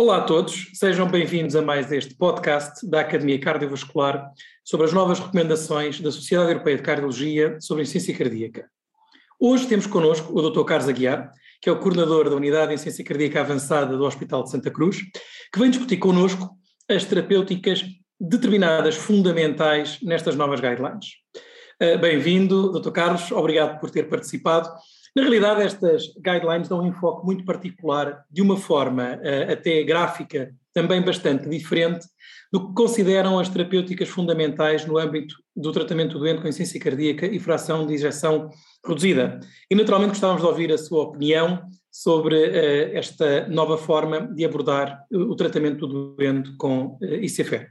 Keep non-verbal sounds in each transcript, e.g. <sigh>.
Olá a todos, sejam bem-vindos a mais este podcast da Academia Cardiovascular sobre as novas recomendações da Sociedade Europeia de Cardiologia sobre insuficiência cardíaca. Hoje temos connosco o Dr. Carlos Aguiar, que é o coordenador da Unidade de Insuficiência Cardíaca Avançada do Hospital de Santa Cruz, que vem discutir connosco as terapêuticas determinadas fundamentais nestas novas guidelines. Uh, Bem-vindo, Dr. Carlos, obrigado por ter participado. Na realidade, estas guidelines dão um enfoque muito particular, de uma forma uh, até gráfica, também bastante diferente, do que consideram as terapêuticas fundamentais no âmbito do tratamento do doente com insuficiência cardíaca e fração de injeção reduzida. E naturalmente gostávamos de ouvir a sua opinião sobre uh, esta nova forma de abordar o tratamento do doente com uh, ICFR.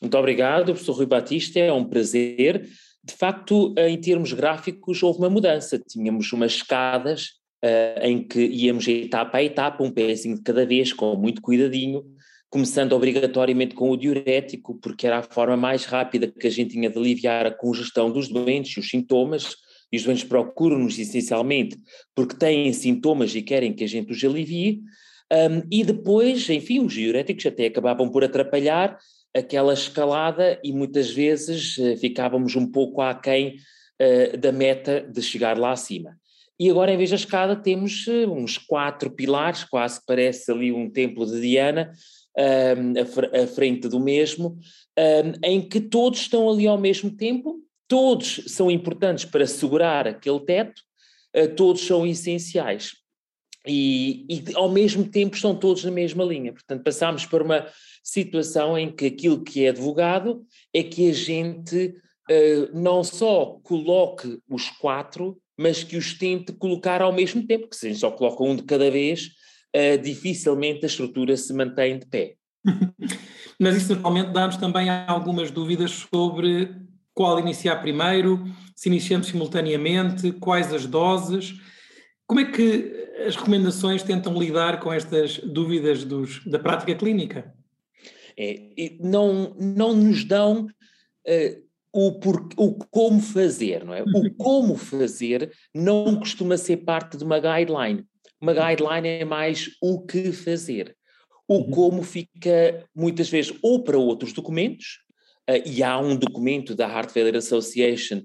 Muito obrigado, professor Rui Batista, é um prazer. De facto, em termos gráficos, houve uma mudança. Tínhamos umas escadas uh, em que íamos etapa a etapa, um pezinho de cada vez, com muito cuidadinho, começando obrigatoriamente com o diurético, porque era a forma mais rápida que a gente tinha de aliviar a congestão dos doentes e os sintomas, e os doentes procuram-nos essencialmente porque têm sintomas e querem que a gente os alivie, um, e depois, enfim, os diuréticos até acabavam por atrapalhar, aquela escalada e muitas vezes uh, ficávamos um pouco aquém uh, da meta de chegar lá acima. E agora, em vez da escada, temos uh, uns quatro pilares, quase parece ali um templo de Diana, à frente do mesmo, em que todos estão ali ao mesmo tempo, todos são importantes para segurar aquele teto, todos são essenciais. E, e, ao mesmo tempo estão todos na mesma linha. Portanto, passamos para uma situação em que aquilo que é advogado é que a gente uh, não só coloque os quatro, mas que os tente colocar ao mesmo tempo, porque se a gente só coloca um de cada vez, uh, dificilmente a estrutura se mantém de pé. <laughs> mas isso naturalmente dá-nos também algumas dúvidas sobre qual iniciar primeiro, se iniciamos simultaneamente, quais as doses. Como é que as recomendações tentam lidar com estas dúvidas dos, da prática clínica? É, não, não nos dão uh, o, por, o como fazer, não é? O como fazer não costuma ser parte de uma guideline. Uma guideline é mais o que fazer. O uhum. como fica muitas vezes ou para outros documentos, uh, e há um documento da Heart Failure Association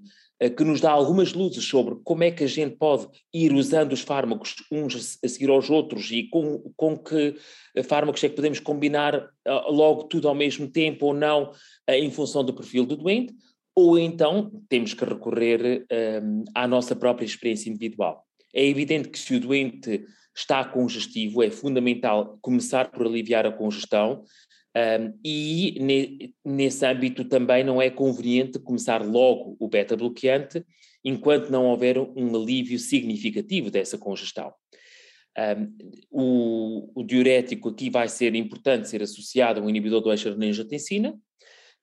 que nos dá algumas luzes sobre como é que a gente pode ir usando os fármacos uns a seguir aos outros e com, com que fármacos é que podemos combinar uh, logo tudo ao mesmo tempo ou não, em função do perfil do doente, ou então temos que recorrer um, à nossa própria experiência individual. É evidente que se o doente está congestivo, é fundamental começar por aliviar a congestão, um, e ne, nesse âmbito também não é conveniente começar logo o beta-bloqueante, enquanto não houver um alívio significativo dessa congestão. Um, o, o, diurético aqui vai ser importante ser associado a um inibidor do eixo adrenina-angiotensina,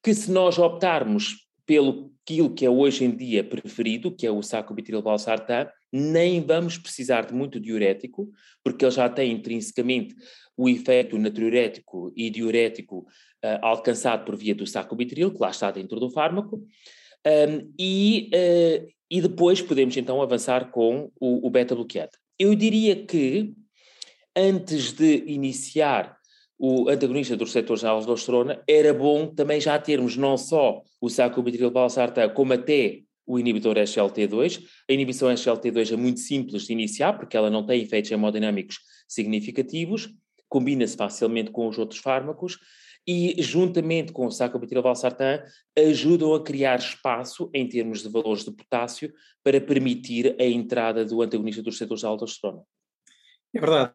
que se nós optarmos pelo aquilo que é hoje em dia preferido, que é o sacubitril valsartan, nem vamos precisar de muito diurético, porque ele já tem intrinsecamente o efeito natriurético e diurético uh, alcançado por via do sacubitril, que lá está dentro do fármaco, um, e, uh, e depois podemos então avançar com o, o beta-bloqueante. Eu diria que, antes de iniciar o antagonista do receptor de aldosterona, era bom também já termos não só o sacubitril valsartan, como até o inibidor SLT2. A inibição SLT2 é muito simples de iniciar, porque ela não tem efeitos hemodinâmicos significativos, combina-se facilmente com os outros fármacos, e, juntamente com o sacubitril valsartan, ajudam a criar espaço em termos de valores de potássio para permitir a entrada do antagonista dos receptores de aldosterona. É verdade.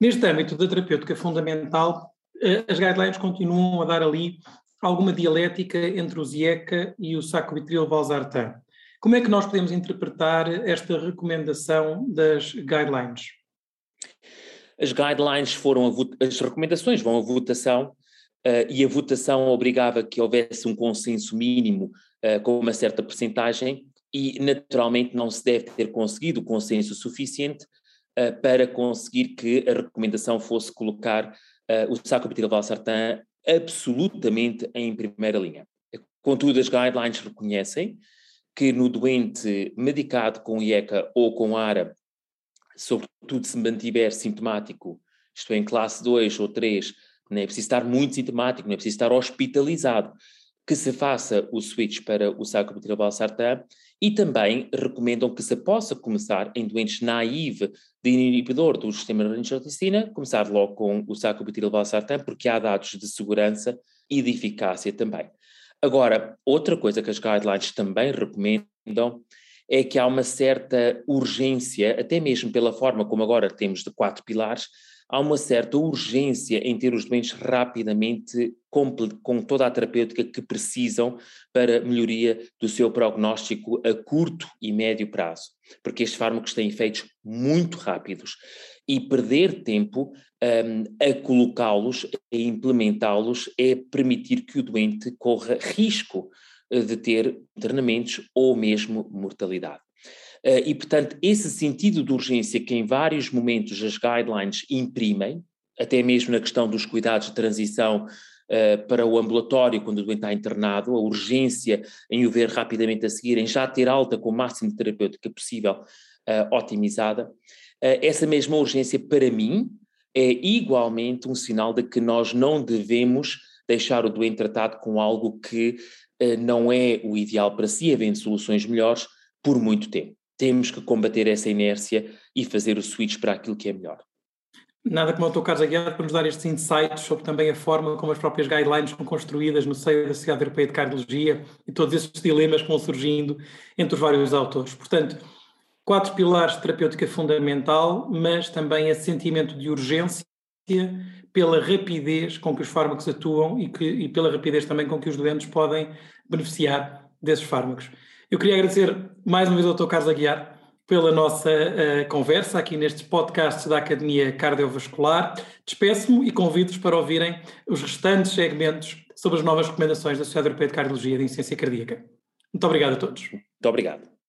Neste âmbito da terapêutica fundamental, eh, as guidelines continuam a dar ali alguma dialética entre o ZIECA e o sacubitril valsartan. Como é que nós podemos interpretar esta recomendação das guidelines? As guidelines foram, a, as recomendações vão à votação uh, e a votação obrigava que houvesse um consenso mínimo uh, com uma certa percentagem e naturalmente não se deve ter conseguido o consenso suficiente uh, para conseguir que a recomendação fosse colocar o sacubitril valsartan absolutamente em primeira linha. Contudo, as guidelines reconhecem que no doente medicado com IECA ou com ARA, sobretudo se mantiver sintomático, isto é, em classe 2 ou 3, não é preciso estar muito sintomático, não é preciso estar hospitalizado, que se faça o switch para o sacubitril valsartan e também recomendam que se possa começar em doentes naive de inibidor do sistema de angiotensina, começar logo com o sacubitril valsartan, porque há dados de segurança e de eficácia também. Agora, outra coisa que as guidelines também recomendam é que há uma certa urgência, até mesmo pela forma como agora temos de quatro pilares, há uma certa urgência em ter os doentes rapidamente com, toda a terapêutica que precisam para melhoria do seu prognóstico a curto e médio prazo, porque estes fármacos têm efeitos muito rápidos e perder tempo um, a colocá-los, a implementá-los, é permitir que o doente corra risco de ter internamentos ou mesmo mortalidade. Uh, e, portanto, esse sentido de urgência que em vários momentos as guidelines imprimem, até mesmo na questão dos cuidados de transição uh, para o ambulatório, quando o doente está internado, a urgência em o ver rapidamente a seguir, em já ter alta com o máximo de terapêutica possível uh, otimizada, essa mesma urgência, para mim, é igualmente um sinal de que nós não devemos deixar o doente tratado com algo que eh, não é o ideal para si, havendo soluções melhores, por muito tempo. Temos que combater essa inércia e fazer o switch para aquilo que é melhor. Nada como o Dr. Carlos Aguiar para nos dar estes insights sobre também a forma como as próprias guidelines são construídas no seio da Sociedade Europeia de Cardiologia e todos esses dilemas que vão surgindo entre os vários autores. Portanto, quatro pilares de terapêutica fundamental, mas também esse sentimento de urgência pela rapidez com que os fármacos atuam e, que, e pela rapidez também com que os doentes podem beneficiar desses fármacos. Eu queria agradecer mais uma vez ao Dr. Carlos Aguiar pela nossa uh, conversa aqui nestes podcasts da Academia Cardiovascular. Despeço-me e convido-vos para ouvirem os restantes segmentos sobre as novas recomendações da Sociedade Europeia de Cardiologia e de Insuficiência Cardíaca. Muito obrigado a todos. Muito obrigado.